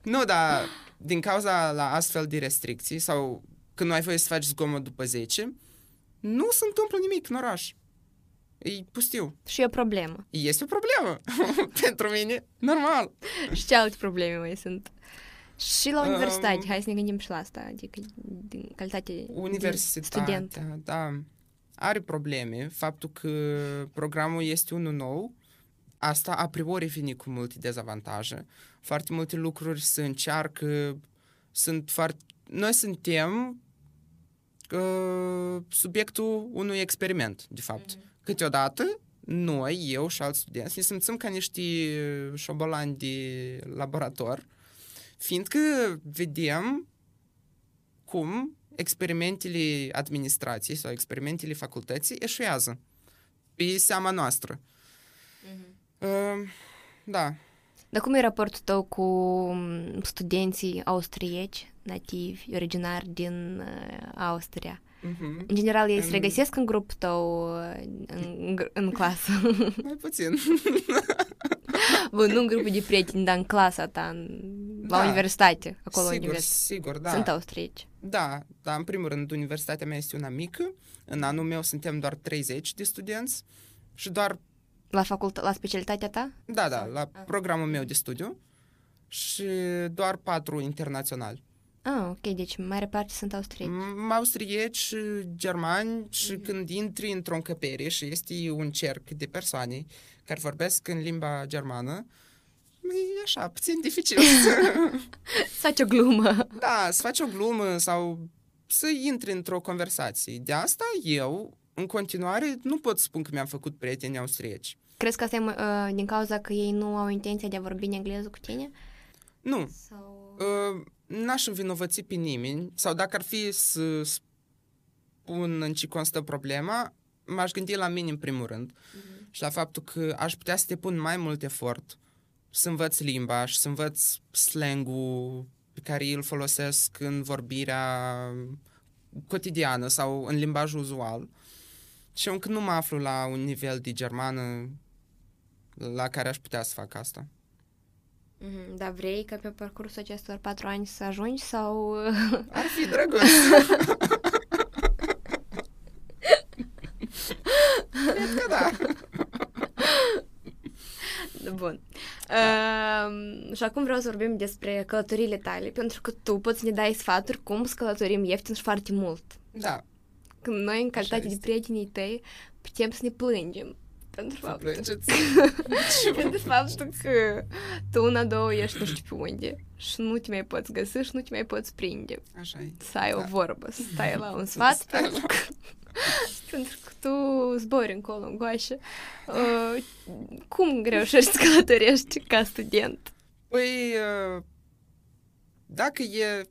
S1: Nu, dar din cauza la astfel de restricții sau când nu ai voie să faci zgomot după 10, nu se întâmplă nimic în oraș. E pustiu.
S2: Și e o problemă.
S1: Este o problemă pentru mine, normal.
S2: Și ce alte probleme mai sunt? Și la universitate,
S1: Um,
S2: hai să ne gândim și la asta, adică din calitate de student.
S1: Universitatea, da, are probleme. Faptul că programul este unul nou, asta a priori vine cu multe dezavantaje. Foarte multe lucruri se încearcă, sunt foarte... Noi suntem uh, subiectul unui experiment, de fapt. Mm-hmm. Câteodată, noi, eu și alți studenți, ne simțim ca niște șobolani de laborator, fiindcă vedem cum experimentele administrației sau experimentele facultății eșuează pe seama noastră. Uh, da.
S2: Dar cum e raportul tău cu m, studenții austrieci, nativi, originari din uh, Austria?
S1: Uh-huh.
S2: În general, ei se
S1: În-
S2: regăsesc în grupul tău uh, în, în, în clasă?
S1: Mai puțin.
S2: Bun, nu în grupul de prieteni, dar în clasa ta, în, la
S1: Da.
S2: universitate, acolo unde
S1: sigur,
S2: vezi.
S1: sigur, da.
S2: Sunt austrieci.
S1: Da, dar în primul rând, universitatea mea este una mică. În anul meu suntem doar 30 de studenți și doar,
S2: La, facultă, la specialitatea ta?
S1: da, da, la programul meu de studiu și doar patru internaționali.
S2: Ah, ok, deci mare parte sunt austrieci.
S1: M- Austrieci, germani și când intri într-o încăpere și este un cerc de persoane care vorbesc în limba germană, e așa, puțin dificil să,
S2: Să faci o glumă.
S1: da, să faci o glumă sau să intri într-o conversație. De asta eu, în continuare, nu pot spun că mi-am făcut prieteni austrieci.
S2: Crezi că asta e uh, din cauza că ei nu au intenția de a vorbi în engleză cu tine?
S1: Nu,
S2: Sau...
S1: Uh, n-aș învinovăți pe nimeni, sau dacă ar fi să spun în ce constă problema, m-aș gândi la mine în primul rând
S2: Mhm.
S1: și la faptul că aș putea să depun mai mult efort să învăț limba și să învăț slang-ul pe care îl folosesc în vorbirea cotidiană sau în limbajul uzual. Și eu încă nu mă aflu la un nivel de germană la care aș putea să fac asta.
S2: Mhm, Dar vrei ca pe parcursul acestor patru ani să ajungi sau...
S1: Ar fi drăguț. Cred că da.
S2: Bun. Uh, și acum vreau să vorbim despre călătoriile tale, pentru că tu poți să ne dai sfaturi cum să călătorim ieftin și foarte mult.
S1: Da,
S2: Când noi, în calitate de prietenii tăi, putem să ne plângem. Pentru
S1: să
S2: faptul,
S1: plângeți.
S2: pentru faptul că tu una, două ești nu știu pe unde și nu te mai poți găsi și nu te mai poți prinde.
S1: Așa e.
S2: Să ai o
S1: Da.
S2: vorbă, să stai la un sfat, pentru că, pentru că tu zbori încolo, în goașă. Uh, cum reușești să călătorești ca student?
S1: Păi, uh, dacă e...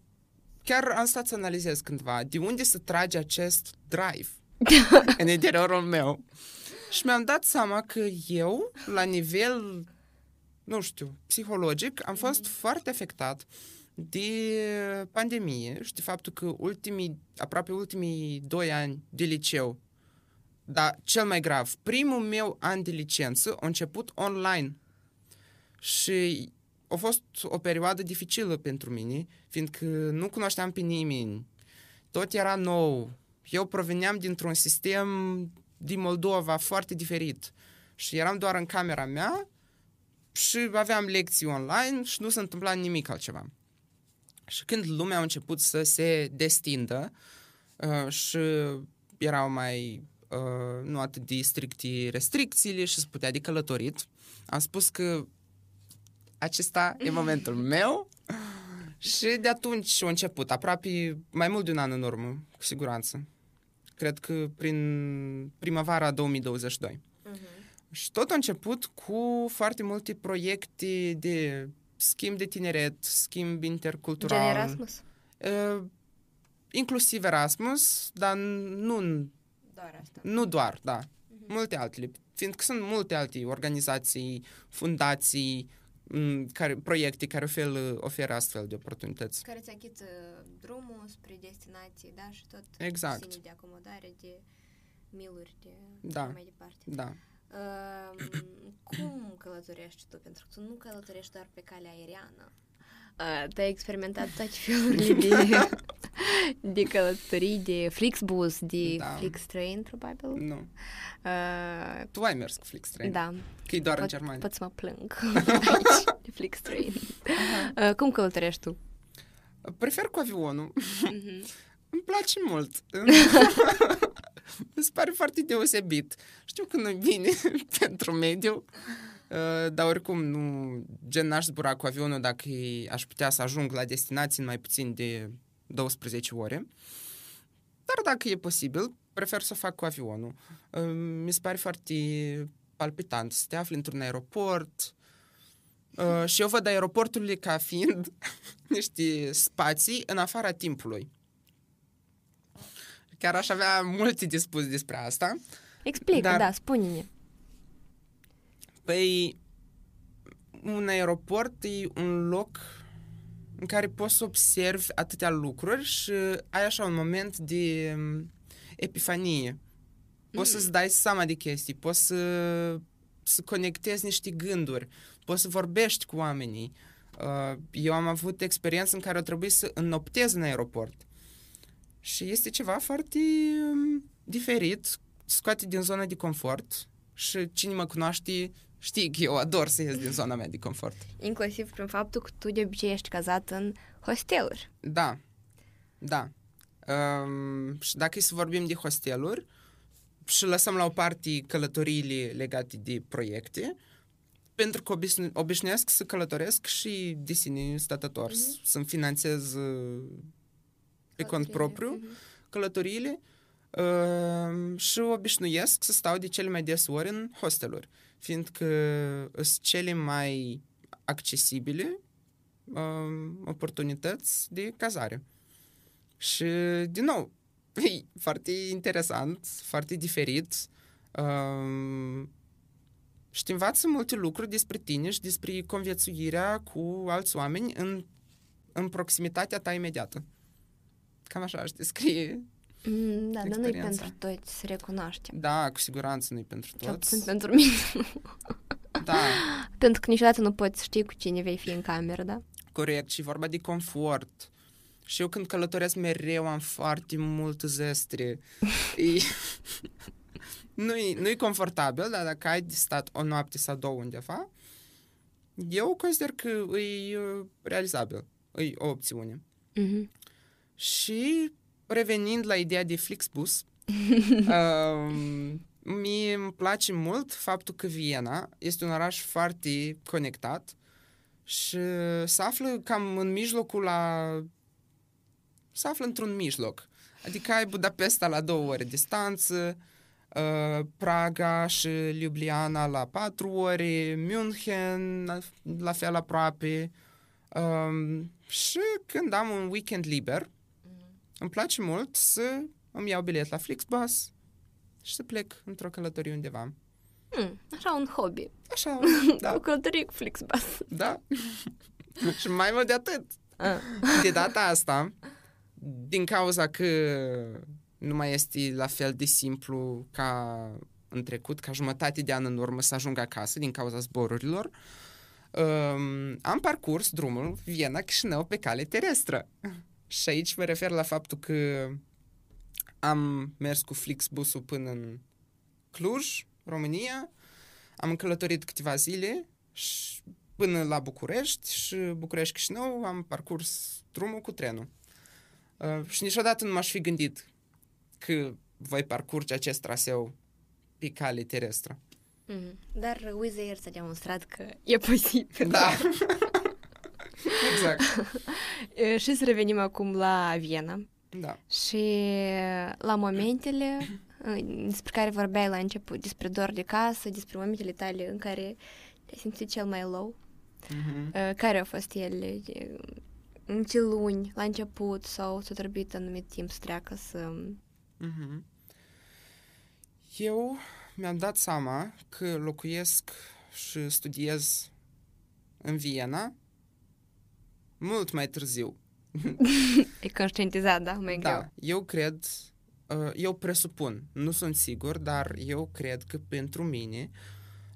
S1: Chiar am stat să analizez cândva de unde să trage acest drive în interiorul meu. Și mi-am dat seama că eu, la nivel, nu știu, psihologic, am fost foarte afectat de pandemie și de faptul că ultimii, aproape ultimii doi ani de liceu, dar cel mai grav, primul meu an de licență a început online. Și a fost o perioadă dificilă pentru mine, fiindcă nu cunoșteam pe nimeni. Tot era nou. Eu proveneam dintr-un sistem din Moldova foarte diferit. Și eram doar în camera mea și aveam lecții online și nu se întâmpla nimic altceva. Și când lumea a început să se destindă uh, și erau mai uh, nu atât de stricti restricțiile și se putea de călătorit, am spus că acesta e momentul meu și de atunci a început, aproape mai mult de un an în urmă, cu siguranță. Cred că prin primăvara 2022. Uh-huh. Și tot a început cu foarte multe proiecte de schimb de tineret, schimb intercultural.
S2: Gen Erasmus?
S1: Uh, inclusiv Erasmus, dar nu
S2: doar asta.
S1: Nu doar, da. Uh-huh. Multe altele. Fiindcă sunt multe alte organizații, fundații, care, proiecte care oferă, oferă astfel de oportunități.
S2: Care îți achită drumul spre destinație, da? Și tot
S1: exact.
S2: de acomodare, de miluri, de
S1: da.
S2: mai departe.
S1: Da.
S2: Uh, cum călătorești tu? Pentru că tu nu călătorești doar pe calea aeriană. Uh, tu ai experimentat toate felurile de, de călătorii, de Flixbus, de da. Flixtrain, probabil.
S1: Nu. Uh, tu ai mers cu Flixtrain.
S2: Da.
S1: Că e doar Pot, în Germania.
S2: Pot să mă plâng de Flixtrain. Uh, cum călătorești tu?
S1: Prefer cu avionul. Uh-huh. Îmi place mult. Mi se pare foarte deosebit. Știu că nu e bine pentru mediu, uh, dar oricum nu, gen n-aș zbura cu avionul dacă aș putea să ajung la destinație în mai puțin de 12 ore. Dar dacă e posibil, prefer să o fac cu avionul. Uh, mi se pare foarte palpitant să te afli într-un aeroport, Uh, și eu văd aeroporturile ca fiind niște spații în afara timpului. Chiar aș avea multe de spus despre asta.
S2: Explică, dar... da, spune-ne.
S1: Păi, un aeroport e un loc în care poți să observi atâtea lucruri și ai așa un moment de um, epifanie. Poți mm. să-ți dai seama de chestii, poți să, să conectezi niște gânduri, poți să vorbești cu oamenii. Uh, eu am avut experiență în care o trebuie să înnoptez în aeroport. Și este ceva foarte um, diferit, scoate din zona de confort și cine mă cunoaște știe că eu ador să ies din zona mea de confort.
S2: Inclusiv prin faptul că tu de obicei ești cazat în hosteluri.
S1: Da, da. Um, și dacă e să vorbim de hosteluri și lăsăm la o parte călătoriile legate de proiecte, pentru că obișnu- obișnuiesc să călătoresc și de sine stătător, mm-hmm. să-mi finanțez uh, pe cont propriu uh-huh. călătoriile uh, și obișnuiesc să stau de cele mai des ori în hosteluri, fiindcă sunt cele mai accesibile uh, oportunități de cazare. Și, din nou, e foarte interesant, foarte diferit. Uh, și te învață multe lucruri despre tine și despre conviețuirea cu alți oameni în, în proximitatea ta imediată. Cam așa aș descrie
S2: Mm, da, dar nu-i pentru toți, să recunoaștem.
S1: Da, cu siguranță nu-i pentru toți.
S2: Sunt pentru mine.
S1: da.
S2: pentru că niciodată nu poți ști cu cine vei fi în cameră, da?
S1: Corect, și vorba de confort. Și eu când călătoresc mereu am foarte mult zestre. e... nu-i, nu-i confortabil, dar dacă ai de stat o noapte sau două undeva, eu consider că e uh, realizabil. E o opțiune. Mm-hmm. Și revenind la ideea de Flixbus, um, mie îmi place mult faptul că Viena este un oraș foarte conectat și se află cam în mijlocul la... se află într-un mijloc. Adică ai Budapesta la două ore distanță, uh, Praga și Ljubljana la patru ore, München la fel aproape. Um, și când am un weekend liber, îmi place mult să îmi iau bilet la Flixbus și să plec într-o călătorie undeva.
S2: Hmm, așa un hobby.
S1: Așa, da.
S2: o călătorie cu Flixbus.
S1: Da. și mai mult de atât. Ah. De data asta, din cauza că nu mai este la fel de simplu ca în trecut, ca jumătate de an în urmă să ajung acasă din cauza zborurilor, um, am parcurs drumul Viena-Chișinău pe cale terestră. Și aici mă refer la faptul că am mers cu Flixbusul până în Cluj, România, am călătorit câteva zile și până la București și București-Chișinău am parcurs drumul cu trenul. Uh, și niciodată nu m-aș fi gândit că voi parcurge acest traseu pe cale terestră.
S2: Mm-hmm. Dar Wizz Air s-a demonstrat că e posibil.
S1: Da. exact.
S2: și să revenim acum la Viena.
S1: Da.
S2: Și la momentele despre care vorbeai la început, despre dor de casă, despre momentele tale în care te-ai simțit cel mai low,
S1: Mm-hmm.
S2: care au fost ele? În ce luni, la început, sau s-a trebuit anumit timp să treacă să...
S1: Mm-hmm. Eu mi-am dat seama că locuiesc și studiez în Viena mult mai târziu.
S2: e conștientizat, da? Mai
S1: da,
S2: greu.
S1: eu cred, uh, eu presupun, nu sunt sigur, dar eu cred că pentru mine,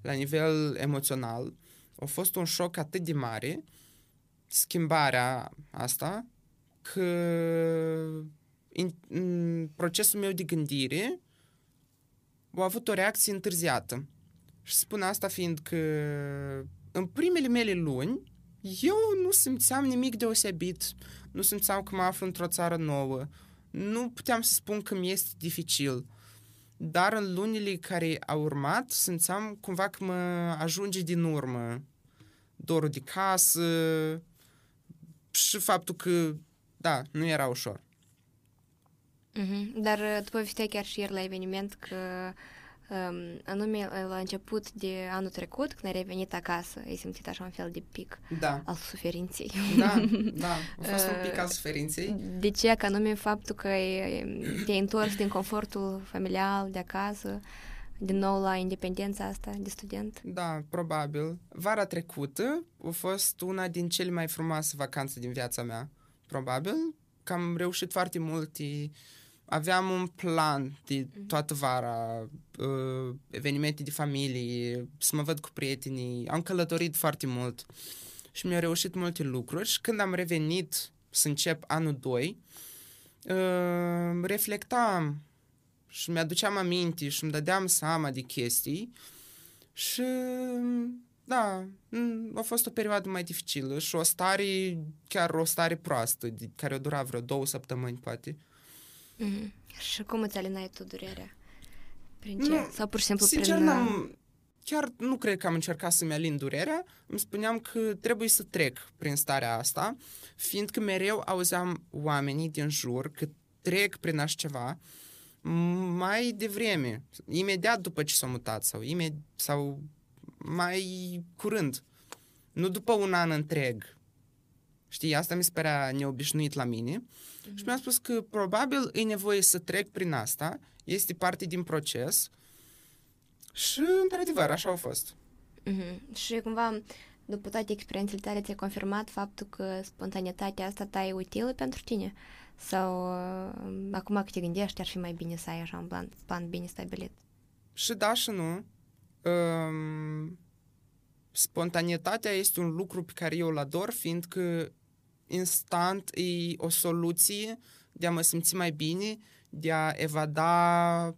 S1: la nivel emoțional, a fost un șoc atât de mare schimbarea asta că în, în procesul meu de gândire a avut o reacție întârziată. Și spun asta fiindcă în primele mele luni eu nu simțeam nimic deosebit, nu simțeam că mă aflu într-o țară nouă, nu puteam să spun că mi este dificil. Dar în lunile care au urmat, simțeam cumva că mă ajunge din urmă dorul de casă și faptul că, da, nu era ușor.
S2: Mm-hmm. Dar uh, tu povesteai chiar și ieri la eveniment că um, anume la început de anul trecut, când ai revenit acasă, ai simțit așa un fel de pic
S1: Da,
S2: al suferinței.
S1: da, da, a fost un pic al suferinței.
S2: De ce? Că anume faptul că ai, te-ai întors din confortul familial de acasă, din nou la independența asta de student?
S1: Da, probabil. Vara trecută a fost una din cele mai frumoase vacanțe din viața mea. Probabil că am reușit foarte mult. e- Aveam un plan de toată vara, uh, evenimente de familie, să mă văd cu prietenii. Am călătorit foarte mult și mi-au reușit multe lucruri și când am revenit să încep anul 2, uh, reflectam și mi-aduceam aminte și îmi dădeam seama de chestii și da, m, a fost o perioadă mai dificilă și o stare, chiar o stare proastă, de, care o dura vreo două săptămâni, poate.
S2: Mm-hmm. Și cum îți alinai tu durerea? Prin ce?
S1: Nu,
S2: Sau pur și simplu
S1: Sincer,
S2: prin... uh,
S1: n-am, chiar nu cred că am încercat să-mi alin durerea, îmi spuneam că trebuie să trec prin starea asta, fiindcă mereu auzeam oamenii din jur că trec prin așa ceva mai devreme, imediat după ce s-au mutat sau, imed- sau mai curând, nu după un an întreg. Știi, asta mi se părea neobișnuit la mine mm-hmm. și mi-a spus că probabil e nevoie să trec prin asta, este parte din proces și, într-adevăr, așa a fost.
S2: Mm-hmm. Și cumva, după toate experiențele tale, ți-ai confirmat faptul că spontanitatea asta ta e utilă pentru tine? Sau uh, acum că te gândești, ar fi mai bine să ai așa un plan, plan bine stabilit?
S1: Și da și nu. Um, spontanitatea este un lucru pe care eu îl ador, fiindcă instant e o soluție de a mă simți mai bine, de a evada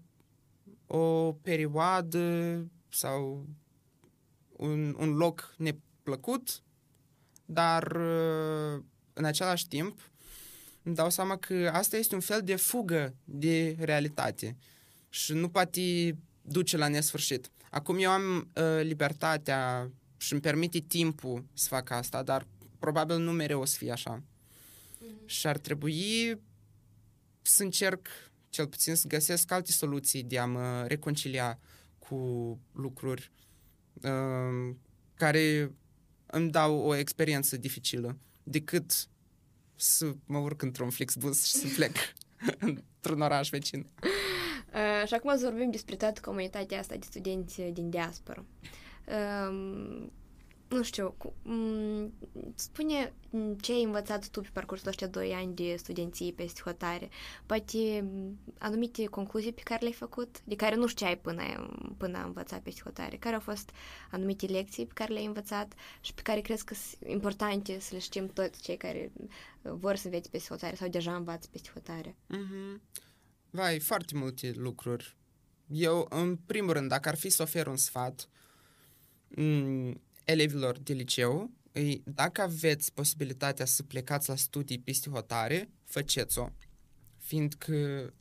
S1: o perioadă sau un, un loc neplăcut, dar uh, în același timp îmi dau seama că asta este un fel de fugă de realitate și nu poate duce la nesfârșit. Acum eu am uh, libertatea și îmi permite timpul să fac asta, dar probabil nu mereu o să fie așa. Mm-hmm. Și ar trebui să încerc cel puțin să găsesc alte soluții de a mă reconcilia cu lucruri uh, care îmi dau o experiență dificilă, decât să mă urc într-un Flixbus și să plec într-un oraș vecin.
S2: Uh, și acum să vorbim despre toată comunitatea asta de studenți din diaspora. Uh, nu știu, cu, um, spune ce ai învățat tu pe parcursul ăștia doi ani de studenții peste hotare. Poate anumite concluzii pe care le-ai făcut, de care nu știai până, până a învățat peste hotare. Care au fost anumite lecții pe care le-ai învățat și pe care crezi că sunt importante să le știm toți cei care vor să înveți peste hotare sau deja învață peste hotare?
S1: Mm-hmm. Vai, foarte multe lucruri. Eu, în primul rând, dacă ar fi să ofer un sfat, m- elevilor de liceu e, dacă aveți posibilitatea să plecați la studii peste hotare, faceți-o. Fiindcă...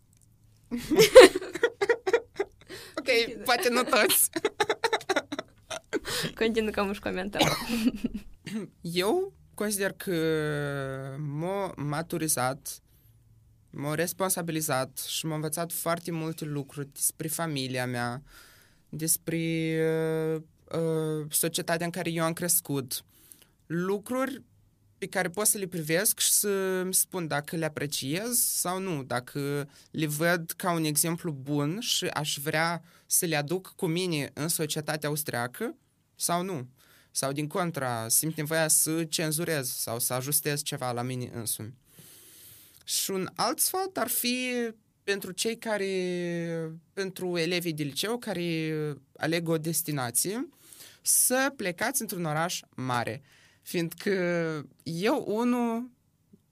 S1: ok, poate nu toți.
S2: Continuă ca muși comentar.
S1: Eu consider că m-a maturizat, m-a responsabilizat și m-a învățat foarte multe lucruri despre familia mea, despre uh, uh, societatea în care eu am crescut. Lucruri pe care pot să le privesc și să îmi spun dacă le apreciez sau nu, dacă le văd ca un exemplu bun și aș vrea să le aduc cu mine în societatea austriacă sau nu. Sau din contra, simt nevoia să cenzurez sau să ajustez ceva la mine însumi. Și un alt sfat ar fi pentru cei care, pentru elevii de liceu care aleg o destinație, să plecați într-un oraș mare. Fiindcă eu, unul,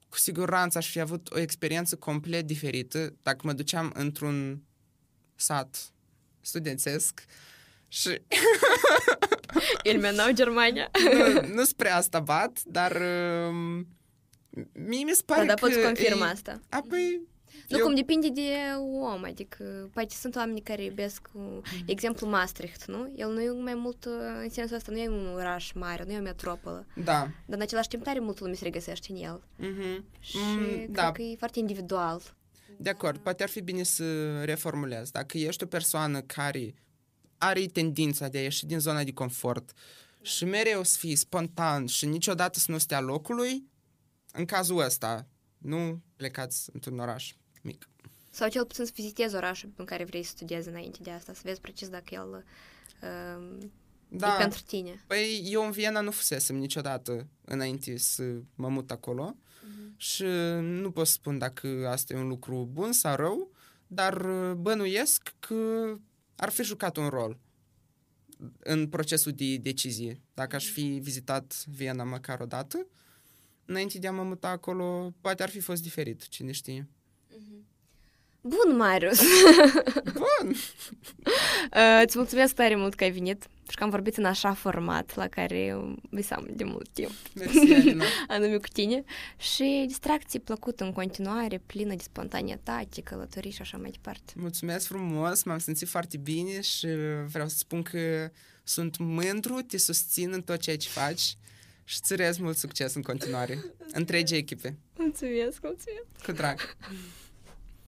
S1: cu siguranță aș fi avut o experiență complet diferită dacă mă duceam într-un sat studențesc și...
S2: Il menau Germania.
S1: nu, nu spre asta bat, dar uh, mie mi se pare
S2: da,
S1: că...
S2: Da, poți confirma e, asta.
S1: Apoi,
S2: nu, eu... cum depinde de om, adică poate sunt oameni care iubesc, mm. exemplu Maastricht, nu? El nu e mai mult, în sensul ăsta, nu e un oraș mare, nu e o metropolă.
S1: Da.
S2: Dar în același timp tare mult lume se regăsește în el.
S1: Mm-hmm.
S2: Și mm, cred da. că e foarte individual.
S1: De acord, poate ar fi bine să reformulez. Dacă ești o persoană care are tendința de a ieși din zona de confort și mereu să fii spontan și niciodată să nu stea locului, în cazul ăsta, nu plecați într-un oraș mic.
S2: Sau cel puțin să vizitezi orașul în care vrei să studiezi înainte de asta, să vezi precis dacă el uh, da. e pentru tine.
S1: Păi eu în Viena nu fusesem niciodată înainte să mă mut acolo uh-huh. și nu pot spun dacă asta e un lucru bun sau rău, dar bănuiesc că ar fi jucat un rol în procesul de decizie. Dacă aș fi vizitat Viena măcar o dată, înainte de a mă muta acolo, poate ar fi fost diferit, cine știe.
S2: Bun, Marius!
S1: Bun!
S2: uh, îți mulțumesc tare mult că ai venit și că am vorbit în așa format la care visam de mult timp.
S1: Mersi,
S2: Anume cu tine. Și distracție plăcută în continuare, plină de spontanietate, călătorii și așa mai departe.
S1: Mulțumesc frumos, m-am simțit foarte bine și vreau să spun că sunt mândru, te susțin în tot ceea ce faci și îți urez mult succes în continuare, întregi echipe.
S2: Mulțumesc, mulțumesc!
S1: Cu drag!